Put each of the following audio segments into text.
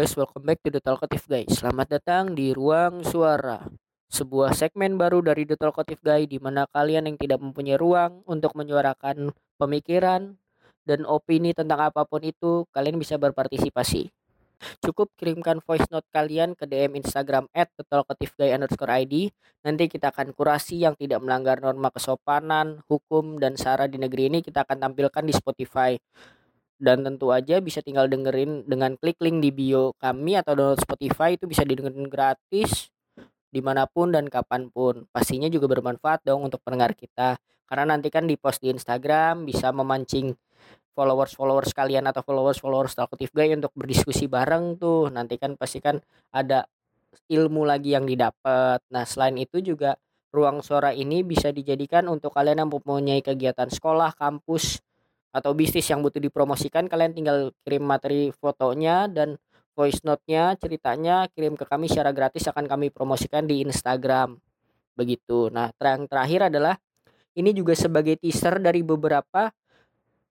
Guys, welcome back to The Talkative Guy. Selamat datang di Ruang Suara, sebuah segmen baru dari The Talkative Guy di mana kalian yang tidak mempunyai ruang untuk menyuarakan pemikiran dan opini tentang apa pun itu, kalian bisa berpartisipasi. Cukup kirimkan voice note kalian ke DM Instagram at ID. Nanti kita akan kurasi yang tidak melanggar norma kesopanan, hukum, dan sara di negeri ini kita akan tampilkan di Spotify dan tentu aja bisa tinggal dengerin dengan klik link di bio kami atau download Spotify itu bisa didengerin gratis di mana pun dan kapan pun. Pastinya juga bermanfaat dong untuk pendengar kita. Karena nanti kan di post di Instagram bisa memancing followers followers kalian atau followers followers talkative guy untuk berdiskusi bareng tuh. Nanti kan pasti kan ada ilmu lagi yang didapat nah selain itu juga ruang suara ini bisa dijadikan untuk kalian yang mempunyai kegiatan sekolah kampus atau bisnis yang butuh dipromosikan kalian tinggal kirim materi fotonya dan voice note-nya ceritanya kirim ke kami secara gratis akan kami promosikan di Instagram. Begitu. Nah yang terakhir adalah ini juga sebagai teaser dari beberapa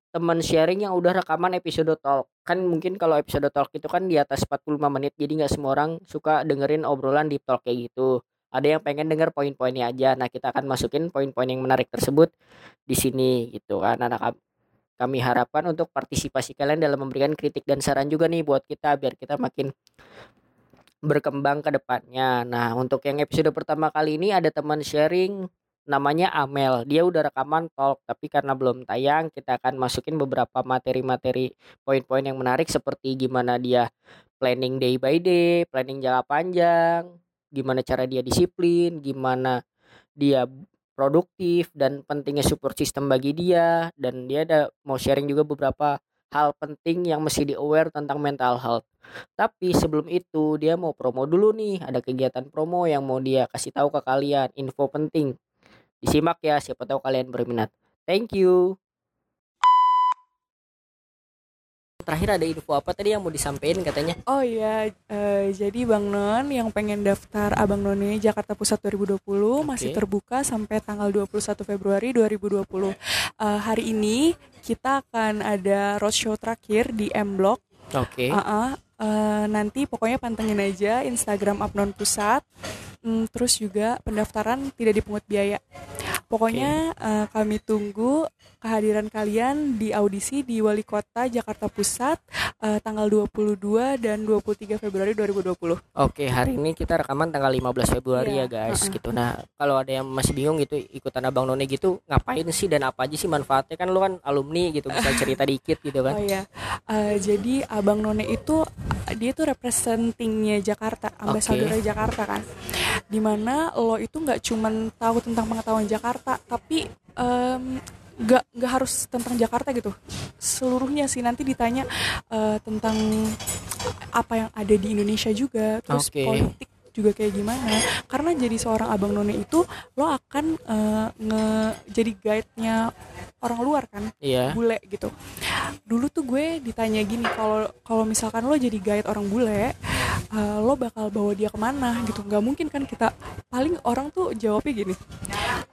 teman sharing yang udah rekaman episode talk. Kan mungkin kalau episode talk itu kan di atas 45 menit jadi nggak semua orang suka dengerin obrolan di talk kayak gitu. Ada yang pengen denger poin-poinnya aja. Nah kita akan masukin poin-poin yang menarik tersebut di sini gitu kan. Anak kami harapkan untuk partisipasi kalian dalam memberikan kritik dan saran juga nih buat kita biar kita makin berkembang ke depannya. Nah, untuk yang episode pertama kali ini ada teman sharing namanya Amel. Dia udah rekaman talk tapi karena belum tayang kita akan masukin beberapa materi-materi poin-poin yang menarik seperti gimana dia planning day by day, planning jangka panjang, gimana cara dia disiplin, gimana dia produktif dan pentingnya support system bagi dia dan dia ada mau sharing juga beberapa hal penting yang mesti di aware tentang mental health. Tapi sebelum itu dia mau promo dulu nih, ada kegiatan promo yang mau dia kasih tahu ke kalian, info penting. Disimak ya, siapa tahu kalian berminat. Thank you. Terakhir ada info apa tadi yang mau disampaikan katanya? Oh iya, uh, jadi Bang Non yang pengen daftar Abang None Jakarta Pusat 2020 okay. masih terbuka sampai tanggal 21 Februari 2020. Uh, eh, hari ini kita akan ada roadshow terakhir di M Block. Oke. Okay. Uh -uh, uh, nanti pokoknya pantengin aja Instagram Abnon Pusat. Um, terus juga pendaftaran tidak dipungut biaya. Pokoknya okay. uh, kami tunggu kehadiran kalian di audisi di Wali Kota Jakarta Pusat uh, tanggal 22 dan 23 Februari 2020. Oke, okay, hari ini kita rekaman tanggal 15 Februari yeah. ya guys uh -uh. gitu. Nah, kalau ada yang masih bingung gitu ikutan Abang None gitu ngapain sih dan apa aja sih manfaatnya kan lu kan alumni gitu bisa cerita dikit gitu kan. Oh iya. Uh, jadi Abang None itu dia tuh representingnya Jakarta, ambasadornya okay. Jakarta kan. Di mana lo itu nggak cuman tahu tentang pengetahuan Jakarta Jakarta tapi um, nggak nggak harus tentang Jakarta gitu seluruhnya sih nanti ditanya uh, tentang apa yang ada di Indonesia juga terus okay. politik juga kayak gimana karena jadi seorang abang none itu lo akan uh, nge jadi guide nya orang luar kan iya. bule gitu dulu tuh gue ditanya gini kalau kalau misalkan lo jadi guide orang bule uh, lo bakal bawa dia ke mana gitu. Nggak mungkin kan kita paling orang tuh jawabnya gini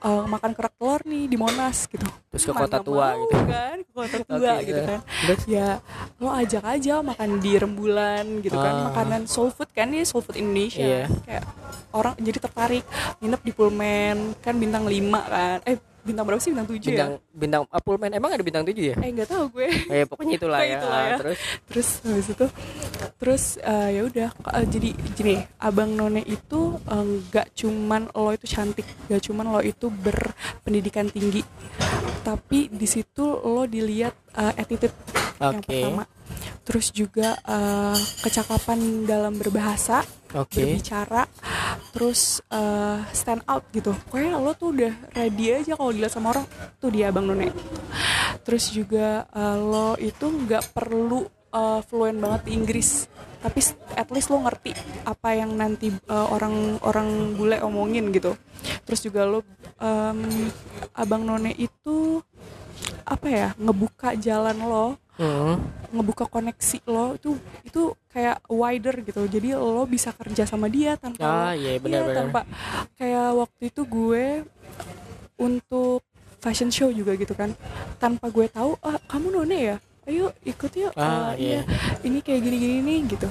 uh, makan kerak telur nih di Monas gitu. Terus ke kota tua gitu. kan ke kota tua okay, gitu kan. Ya lo ajak aja makan di rembulan gitu kan. Uh. makanan soul food kan ya soul food Indonesia. Yeah. kayak orang jadi tertarik nginep di Pullman kan bintang 5 kan. Eh bintang berapa sih? Bintang tujuh bintang, ya bintang Pullman emang ada bintang tujuh ya? Eh nggak tahu gue. Eh pokoknya itulah ya, itulah ya. terus? Terus habis itu terus uh, ya udah uh, jadi gini abang none itu nggak uh, cuman lo itu cantik nggak cuman lo itu berpendidikan tinggi tapi di situ lo dilihat uh, attitude okay. yang pertama. Terus juga uh, kecakapan dalam berbahasa okay. berbicara terus uh, stand out gitu. Pokoknya lo tuh udah ready aja kalau dilihat sama orang. Tuh dia bang none. Terus juga uh, lo itu nggak perlu uh, fluent banget di Inggris. Tapi at least lo ngerti apa yang nanti uh, orang orang bule omongin gitu. Terus juga lo um, abang none itu apa ya ngebuka jalan lo hmm. ngebuka koneksi lo itu itu kayak wider gitu. Jadi lo bisa kerja sama dia tanpa ah, iya, bener, iya, tanpa kayak waktu itu gue untuk fashion show juga gitu kan. Tanpa gue tahu ah kamu none ya? Ayo ikut yuk ah, uh, iya. ini kayak gini gini nih gitu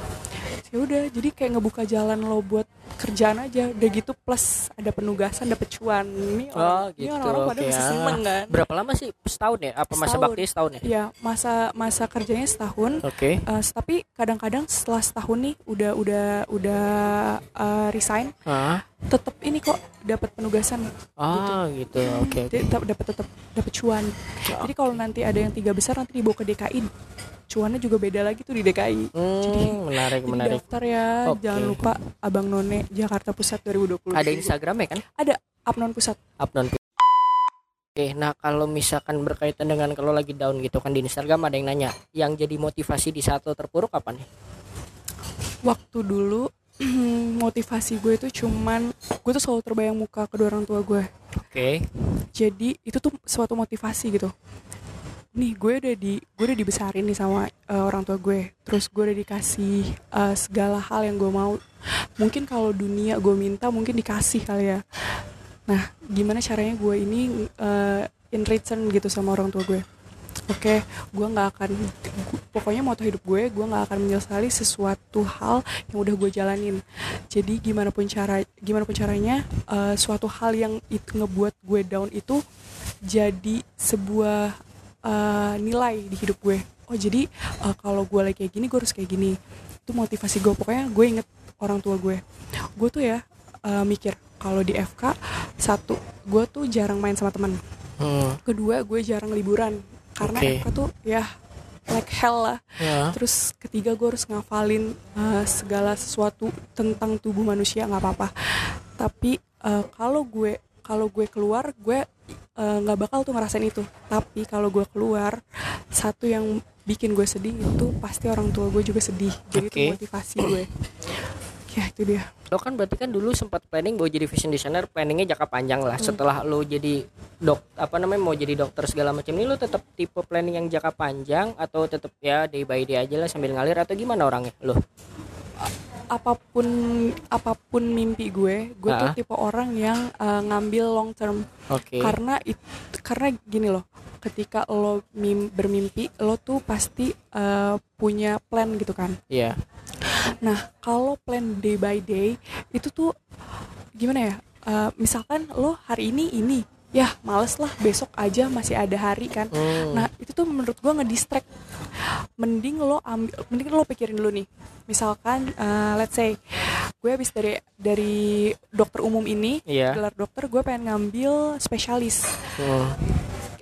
ya udah jadi kayak ngebuka jalan lo buat kerjaan aja udah gitu plus ada penugasan dapet cuan ini Oh orang ini gitu. orang-orang pada Oke. bisa ah. seneng kan Berapa lama sih? Setahun ya? Apa masa Setahun. bakti setahun ya? ya masa masa kerjanya setahun Oke. Eh, tapi kadang-kadang setelah setahun nih udah udah udah eh, resign Ah, tetap ini kok dapat penugasan ah gitu. Oke. oke. Jadi tetap dapat tetap dapat cuan jadi kalau nanti ada yang tiga besar nanti dibawa ke DKI cuannya juga beda lagi tuh di DKI Hmm, menarik, Jadi menarik. daftar ya Oke. jangan lupa Abang None Jakarta Pusat 2020 Ada Instagramnya kan? Abnon Pusat Upnon. Oke, nah kalau misalkan berkaitan dengan kalau lagi down gitu kan di Instagram ada yang nanya, yang jadi motivasi di saat lo terpuruk apa nih? waktu dulu motivasi gue itu cuman gue tuh selalu terbayang muka kedua orang tua gue Oke. jadi itu tuh suatu motivasi gitu nih gue udah di gue udah dibesarin nih sama uh, orang tua gue. Terus gue udah dikasih uh, segala hal yang gue mau. Mungkin kalau dunia gue minta mungkin dikasih kali ya. Nah gimana caranya gue ini uh, in return gitu sama orang tua gue? Oke gue nggak akan pokoknya moto hidup gue gue nggak akan menyesali sesuatu hal yang udah gue jalanin. Jadi gimana pun cara gimana pun caranya uh, suatu hal yang itu ngebuat gue down itu jadi sebuah uh, nilai di hidup gue. Oh jadi uh, kalau gue lagi kayak gini gue harus kayak gini. Itu motivasi gue. Pokoknya gue inget orang tua gue. Gue tuh ya uh, mikir kalau di FK satu gue tuh jarang main sama teman Hmm. kedua gue jarang liburan. Karena Oke. FK tuh ya like hell lah. Ya. terus ketiga gue harus ngafalin uh, segala sesuatu tentang tubuh manusia. Nggak apa-apa. Tapi uh, kalau gue kalau gue keluar gue uh, nggak bakal tuh ngerasain itu tapi kalau gue keluar satu yang bikin gue sedih itu pasti orang tua gue juga sedih jadi Oke. itu motivasi gue ya itu dia Lo kan berarti kan dulu sempat planning mau jadi fashion designer, planningnya jangka panjang lah. Hmm. Setelah lo jadi dok apa namanya mau jadi dokter segala macam ini lo tetap tipe planning yang jangka panjang atau tetap ya day by day aja lah sambil ngalir atau gimana orangnya lo? Apa pun apa pun mimpi gue gue tuh Ah. tipe orang yang uh, ngambil long term Oke. karena it, karena gini loh ketika lo mim, bermimpi lo tuh pasti uh, punya plan gitu kan Iya. nah kalau plan day by day itu tuh gimana ya Uh, misalkan lo hari ini ini ya males lah besok aja masih ada hari kan Hmm. Nah itu tuh menurut gue ngedistract Mending lo ambil Mending lo pikirin dulu nih Misalkan uh, let's say Gue habis dari dari dokter umum ini Iya. Gelar dokter gue pengen ngambil spesialis Hmm.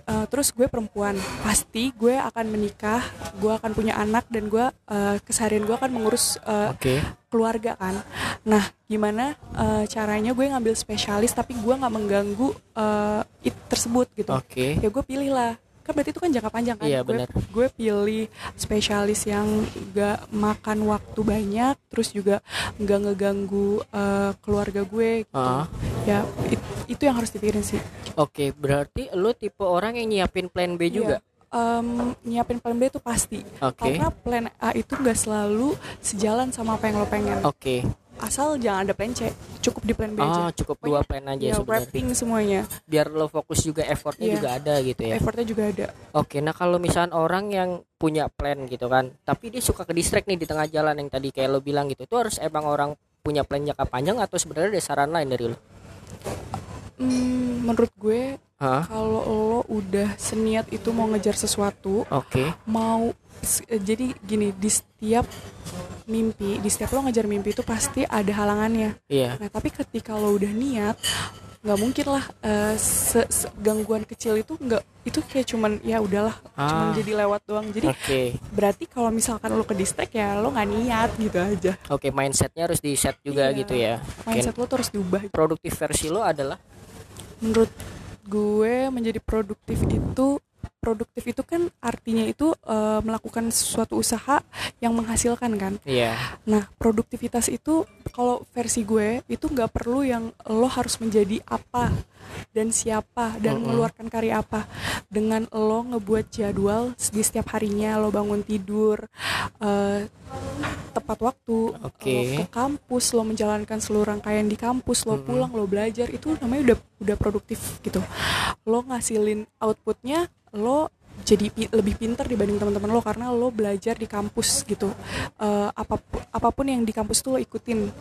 Uh, Terus gue perempuan Pasti gue akan menikah Gue akan punya anak Dan gue uh, keseharian gue akan mengurus uh, Oke. keluarga kan Nah gimana uh, caranya gue ngambil spesialis Tapi gue nggak mengganggu uh, it tersebut gitu Oke. ya gue pilih lah kan berarti itu kan jangka panjang kan Iya, gue gue pilih spesialis yang gak makan waktu banyak terus juga nggak ngeganggu uh, keluarga gue gitu. Ah. ya it- itu yang harus dipikirin sih Oke, berarti lo tipe orang yang nyiapin plan B juga? Iya. Em, nyiapin plan B itu pasti Oke. karena plan A itu gak selalu sejalan sama apa yang lo pengen Oke. asal jangan ada plan C cukup di plan B Ah, aja cukup dua plan aja ya sebenarnya. wrapping semuanya Biar lo fokus juga effortnya Iya. juga ada gitu ya. effortnya juga ada Oke, nah kalau misalnya orang yang punya plan gitu kan, tapi dia suka ke distract nih di tengah jalan yang tadi kayak lo bilang gitu, itu harus emang orang punya plan jangka panjang atau sebenarnya ada saran lain dari lo? Hmm, menurut gue kalau lo udah seniat itu mau ngejar sesuatu Oke. mau s- eh, jadi gini di setiap mimpi di setiap lo ngejar mimpi itu pasti ada halangannya Iya. nah tapi ketika lo udah niat nggak mungkin lah se- se- gangguan kecil itu nggak itu kayak cuman ya udahlah cuman Ah. jadi lewat doang jadi Oke. berarti kalau misalkan lo ke distract ya lo nggak niat gitu aja Oke, mindsetnya harus di set juga Iya. gitu ya. Mindset lo tuh harus diubah Produktif versi lo adalah menurut gue menjadi produktif itu produktif itu kan artinya itu eh, melakukan suatu usaha yang menghasilkan kan iya. nah produktivitas itu kalau versi gue itu nggak perlu yang lo harus menjadi apa dan siapa dan Mm-mm. mengeluarkan karya apa dengan lo ngebuat jadwal di setiap harinya lo bangun tidur eh, tepat waktu Oke. lo ke kampus lo menjalankan seluruh rangkaian di kampus lo Mm-mm. pulang lo belajar itu namanya udah udah produktif gitu. Lo ngasilin outputnya lo jadi pi- lebih pinter dibanding teman-teman lo karena lo belajar di kampus gitu. Eh, apa pun apa pun yang di kampus tuh lo ikutin.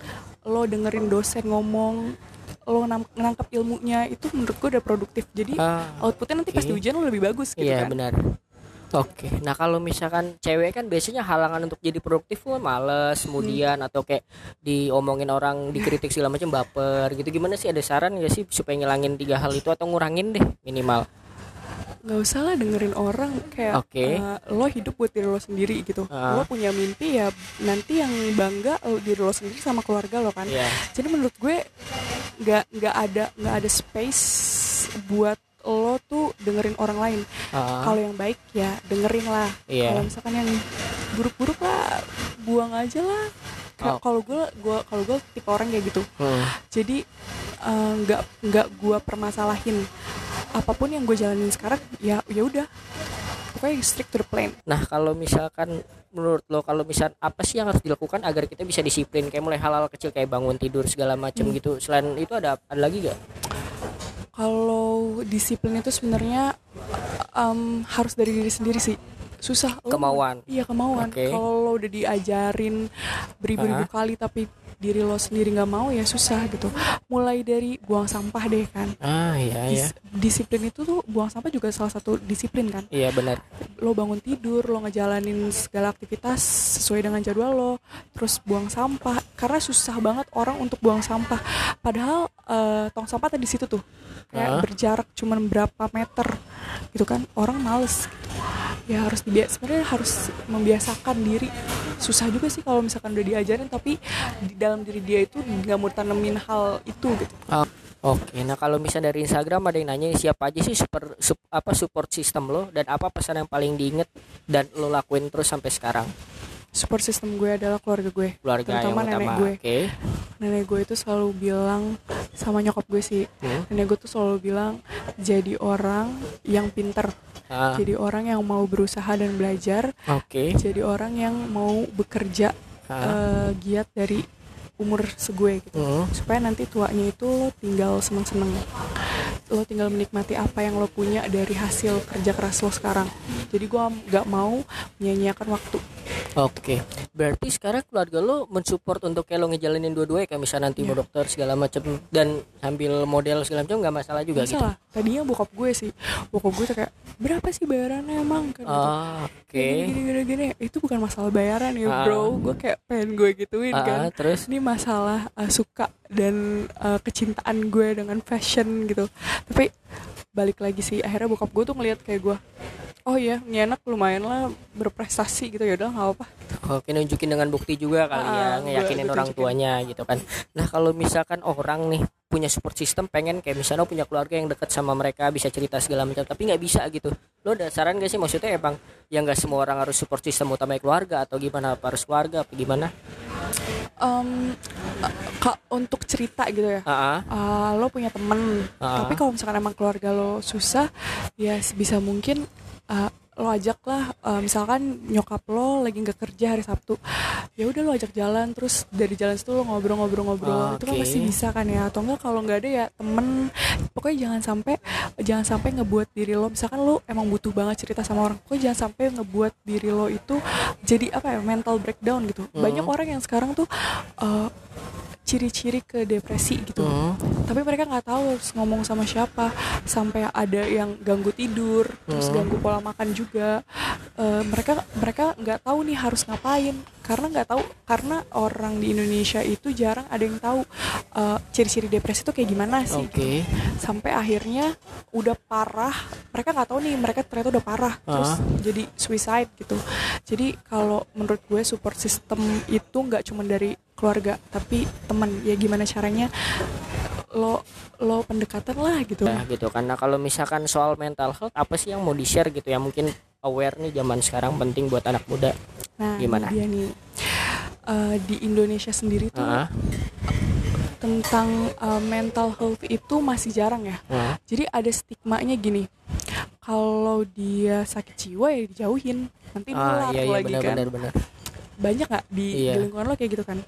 Lo dengerin dosen ngomong lo nangkep ilmunya itu menurut gue udah produktif. Jadi Ah, outputnya nanti pas oke. di ujian lo lebih bagus gitu iya kan. benar Oke, nah kalau misalkan cewek kan biasanya halangan untuk jadi produktif kan males, kemudian Hmm. atau kayak diomongin orang, dikritik segala macam baper gitu. Gimana sih ada saran gak sih supaya ngilangin tiga hal itu atau ngurangin deh minimal? nggak usah lah dengerin orang kayak Oke. eh, lo hidup buat diri lo sendiri gitu Ah. lo punya mimpi ya nanti yang bangga lo diri lo sendiri sama keluarga lo kan Iya. jadi menurut gue nggak nggak ada nggak ada space buat lo tuh dengerin orang lain Ah, kalau yang baik ya dengerin lah Iya. kalau misalkan yang buruk-buruk lah buang aja lah Oh. kalau gue gue kalau gue tipe orang kayak gitu hmm. jadi eh, nggak nggak gue permasalahin apa pun yang gue jalanin sekarang ya ya udah pokoknya strict to the plan Nah kalau misalkan menurut lo kalau misal apa sih yang harus dilakukan agar kita bisa disiplin kayak mulai hal-hal kecil kayak bangun tidur segala macam Hmm. gitu. Selain itu ada ada lagi gak? Kalau disiplin itu sebenarnya em, harus dari diri sendiri sih susah Lo- Kemauan. iya kemauan Oke. kalau udah diajarin beribu-ribu kali tapi diri lo sendiri nggak mau ya susah gitu mulai dari buang sampah deh kan Ah iya iya. Dis- disiplin itu tuh buang sampah juga salah satu disiplin kan Iya benar. lo bangun tidur, lo ngejalanin segala aktivitas sesuai dengan jadwal lo, terus buang sampah. Karena susah banget orang untuk buang sampah. Padahal eh, tong sampah tadi situ tuh, kayak Hah? berjarak cuman berapa meter, gitu kan? Orang males. Ya harus sebenarnya harus membiasakan diri. Susah juga sih kalau misalkan udah diajarin, tapi di dalam diri dia itu nggak mau tanemin hal itu gitu. Ah, Oke, nah kalau misalnya dari Instagram ada yang nanya siapa aja sih super sup- apa support system lo dan apa pesan yang paling diinget dan lo lakuin terus sampai sekarang Support system gue adalah keluarga gue. keluarga yang Terutama nenek utama. gue. Oke. nenek gue itu selalu bilang sama nyokap gue sih Hmm. nenek gue tuh selalu bilang jadi orang yang pinter Ah, jadi orang yang mau berusaha dan belajar Oke. jadi orang yang mau bekerja Ah, eh, giat dari umur segue gitu. Hmm. supaya nanti tuanya itu lo tinggal seneng-seneng. Lo tinggal menikmati apa yang lo punya dari hasil kerja keras lo sekarang. Jadi gue nggak mau menyanyiakan waktu Oke. Berarti sekarang keluarga lo mensupport untuk kayak lo ngejalanin dua-duanya kayak misalnya nanti mau Iya. dokter segala macam dan sambil model segala macam nggak masalah juga gitu. masalah tadinya bokap gue sih bokap gue tuh kayak berapa sih bayarannya emang kan gitu. Oke. gini gini gini gini itu bukan masalah bayaran ya Ah. bro gue kayak pengen gue gituin Ah, kan terus ini masalah uh, suka dan uh, kecintaan gue dengan fashion gitu tapi balik lagi sih akhirnya bokap gue tuh ngeliat kayak gue oh iya ini anak lumayan lah berprestasi gitu ya udah nggak apa Oke nunjukin dengan bukti juga kali ya Ah, ngeyakinin gua- gua orang tunjukin. tuanya gitu kan. Nah kalau misalkan orang nih punya support system pengen kayak misalnya punya keluarga yang dekat sama mereka bisa cerita segala macam tapi nggak bisa gitu. Lo ada saran gak sih maksudnya emang yang nggak semua orang harus support system utamanya keluarga atau gimana apa harus keluarga apa gimana? Em, uh, ka- untuk cerita gitu ya Ah, ah. uh, lo punya temen Ah. tapi kalau misalkan emang keluarga lo susah ya sebisa mungkin uh, lo ajak lah uh, misalkan nyokap lo lagi nggak kerja hari Sabtu ya udah lo ajak jalan terus dari jalan situ lo ngobrol-ngobrol-ngobrol. Itu kan pasti bisa kan ya atau enggak kalau nggak ada ya temen. Pokoknya jangan sampai jangan sampai ngebuat diri lo misalkan lo emang butuh banget cerita sama orang pokoknya jangan sampai ngebuat diri lo itu jadi apa ya mental breakdown gitu. Hmm. banyak orang yang sekarang tuh uh, ciri-ciri ke depresi gitu Hmm. tapi mereka nggak tahu harus ngomong sama siapa sampai ada yang ganggu tidur terus Hmm. ganggu pola makan juga Eh, mereka mereka nggak tahu nih harus ngapain karena nggak tahu karena orang di Indonesia itu jarang ada yang tahu eh, ciri-ciri depresi itu kayak gimana sih Oke. sampai akhirnya udah parah mereka nggak tahu nih mereka ternyata udah parah terus Ah. jadi suicide gitu jadi kalau menurut gue support system itu nggak cuma dari keluarga tapi teman ya gimana caranya lo lo pendekatan lah gitu. Ya gitu. Karena kalau misalkan soal mental health apa sih yang mau di share gitu ya? Mungkin aware nih zaman sekarang penting buat anak muda. nah gimana? dia nih Eh, di Indonesia sendiri tuh Ah, tentang eh, mental health itu masih jarang ya. Ah. jadi ada stigmanya gini. Kalau dia sakit jiwa ya dijauhin. Nanti Ah, nular iya iya lagi benar kan. benar benar. Banyak nggak di, Iya. di lingkungan lo kayak gitu kan?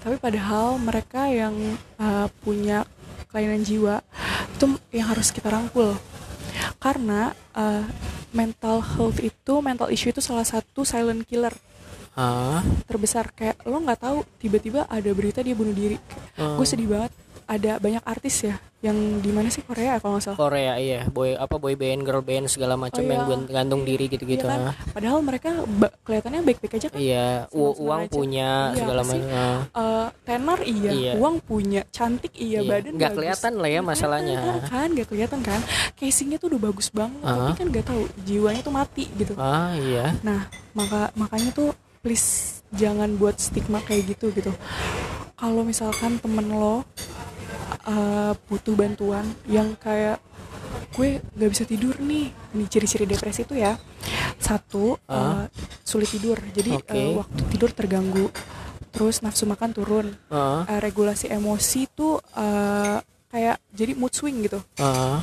Tapi padahal mereka yang uh, punya kelainan jiwa itu yang harus kita rangkul. Karena uh, mental health itu mental issue itu salah satu silent killer ah terbesar. Kayak lo nggak tahu tiba-tiba ada berita dia bunuh diri. Hmm. gue sedih banget ada banyak artis ya yang di mana sih Korea kalau nggak salah Korea iya boy apa boy band girl band segala macam Oh, yang iya. gant- gantung diri gitu-gitu Iya kan? ah. padahal mereka kelihatannya baik-baik aja kan iya Senang-senang uang aja. punya Iya, segala macam ah. Eh, tenar iya, Iya. uang punya cantik iya, Iya, badan nggak kelihatan lah ya masalahnya. kelihatan kan nggak kelihatan kan casingnya tuh udah bagus banget Ah. tapi kan nggak tahu jiwanya tuh mati gitu ah iya Nah, maka makanya tuh please jangan buat stigma kayak gitu gitu. Kalau misalkan temen lo uh, butuh bantuan yang kayak gue gak bisa tidur nih, ini ciri-ciri depresi itu ya. Satu, uh, sulit tidur, jadi Oke. uh, waktu tidur terganggu. Terus nafsu makan turun, ah Uh, regulasi emosi tuh uh, kayak jadi mood swing gitu. ah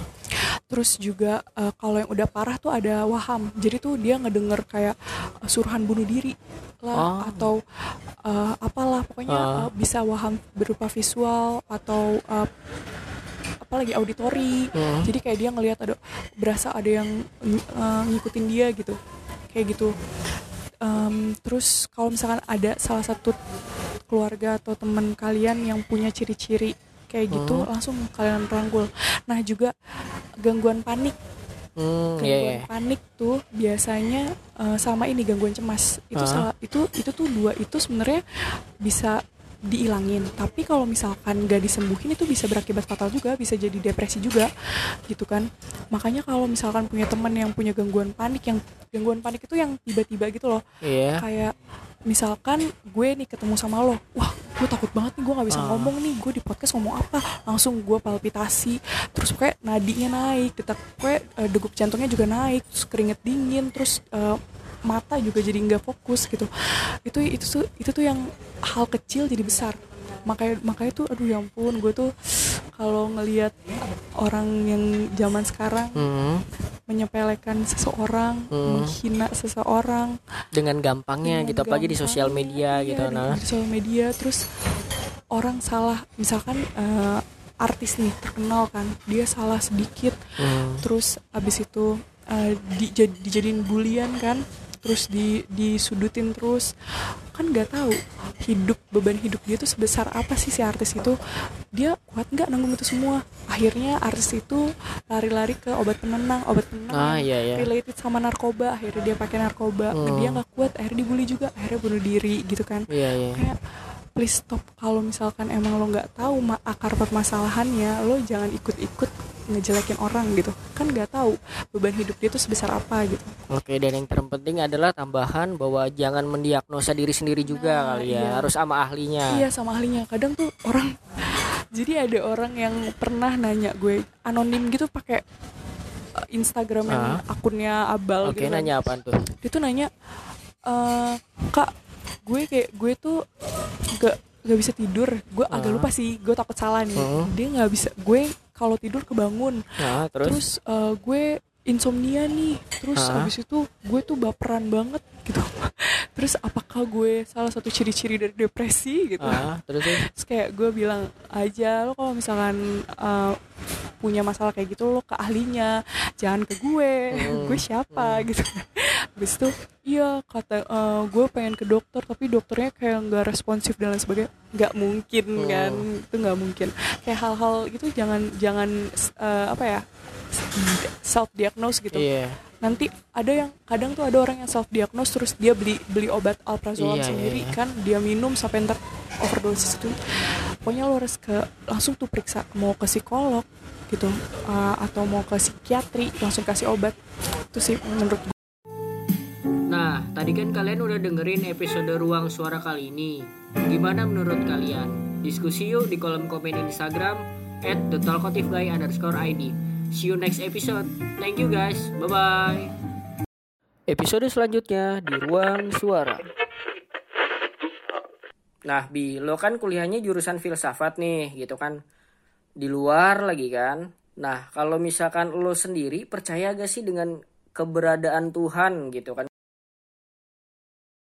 Terus juga uh, kalau yang udah parah tuh ada waham. Jadi tuh dia ngedenger kayak uh, suruhan bunuh diri lah Oh. atau uh, apalah pokoknya Ah. uh, bisa waham berupa visual atau uh, apalagi auditori. Hmm. Jadi kayak dia ngelihat ada berasa ada yang uh, ngikutin dia gitu. Kayak gitu. Em, terus kalau misalkan ada salah satu keluarga atau teman kalian yang punya ciri-ciri kayak gitu langsung kalian rangkul. Nah juga gangguan panik, hmm iya gangguan iya. panik tuh biasanya eh, sama ini gangguan cemas itu Ah. salah itu itu tuh dua itu sebenarnya bisa diilangin. Tapi kalau misalkan gak disembuhin itu bisa berakibat fatal juga bisa jadi depresi juga gitu kan. Makanya kalau misalkan punya teman yang punya gangguan panik yang gangguan panik itu yang tiba-tiba gitu loh. Iya. Kayak misalkan gue nih ketemu sama lo wah gue takut banget nih gue nggak bisa Ah. ngomong nih gue di podcast ngomong apa? Langsung gue palpitasi terus kayak nadinya naik detak gue eh, degup jantungnya juga naik terus keringet dingin terus eh, mata juga jadi nggak fokus gitu itu itu tuh itu tuh yang hal kecil jadi besar makanya makanya tuh aduh ya ampun gue tuh kalau ngelihat orang yang zaman sekarang Hmm. menyepelekan seseorang Hmm. menghina seseorang dengan gampangnya dengan gitu apalagi di sosial media iya, gitu nah di sosial media terus orang salah misalkan eh, artis nih terkenal kan dia salah sedikit Hmm. terus abis itu eh, dijad- dijadiin bulian kan terus di disudutin terus. Kan nggak tahu hidup beban hidup dia tuh sebesar apa sih si artis itu? Dia kuat nggak nanggung itu semua? Akhirnya artis itu lari-lari ke obat penenang obat penenang ah iya iya. related sama narkoba. Akhirnya dia pakai narkoba. Hmm. dia nggak kuat akhirnya dibully juga akhirnya bunuh diri gitu kan. Iya iya. Kayak please stop. Kalau misalkan emang lo nggak tahu akar permasalahannya lo jangan ikut-ikut ngejelekin orang gitu kan nggak tahu beban hidup dia tuh sebesar apa gitu Oke dan yang terpenting adalah tambahan bahwa jangan mendiagnosa diri sendiri juga Nah, kali ya iya. harus sama ahlinya iya sama ahlinya kadang tuh orang jadi ada orang yang pernah nanya gue anonim gitu pakai uh, Instagram yang Ah. akunnya abal Oke gitu kan. nanya apaan tuh dia tuh nanya eh kak gue kayak gue tuh gak gak bisa tidur gue agak Ah. lupa sih gue takut salah nih Hmm. dia nggak bisa gue kalau tidur kebangun. Nah terus, terus eh, gue insomnia nih. Terus Ah. habis itu gue tuh baperan banget gitu. Terus apakah gue salah satu ciri-ciri dari depresi gitu? Ah terus terus. terus kayak gue bilang aja lo kalau misalkan uh, punya masalah kayak gitu lo ke ahlinya. Jangan ke gue. Hmm, gue siapa gitu habis itu iya kata uh, gue pengen ke dokter tapi dokternya kayak nggak responsif dan lain sebagainya. Nggak mungkin Hmm. kan itu nggak mungkin. Kayak hal-hal gitu jangan jangan uh, apa ya self diagnose gitu. Iya. Nanti ada yang kadang tuh ada orang yang self diagnose terus dia beli beli obat alprazolam Iya, iya, sendiri iya. kan dia minum sampai ntar overdosis itu. Pokoknya lo harus ke langsung tuh periksa mau ke psikolog gitu uh, atau mau ke psikiatri langsung kasih obat. Itu sih menurut gue tadi kan kalian udah dengerin episode Ruang Suara kali ini. Gimana menurut kalian? Diskusi yuk di kolom komen Instagram at underscore ID. See you next episode. Thank you guys. Bye-bye. Episode selanjutnya di Ruang Suara. Nah, Bi, lo kan kuliahnya jurusan filsafat nih, gitu kan. Di luar lagi kan. Nah, kalau misalkan lo sendiri percaya gak sih dengan keberadaan Tuhan gitu kan?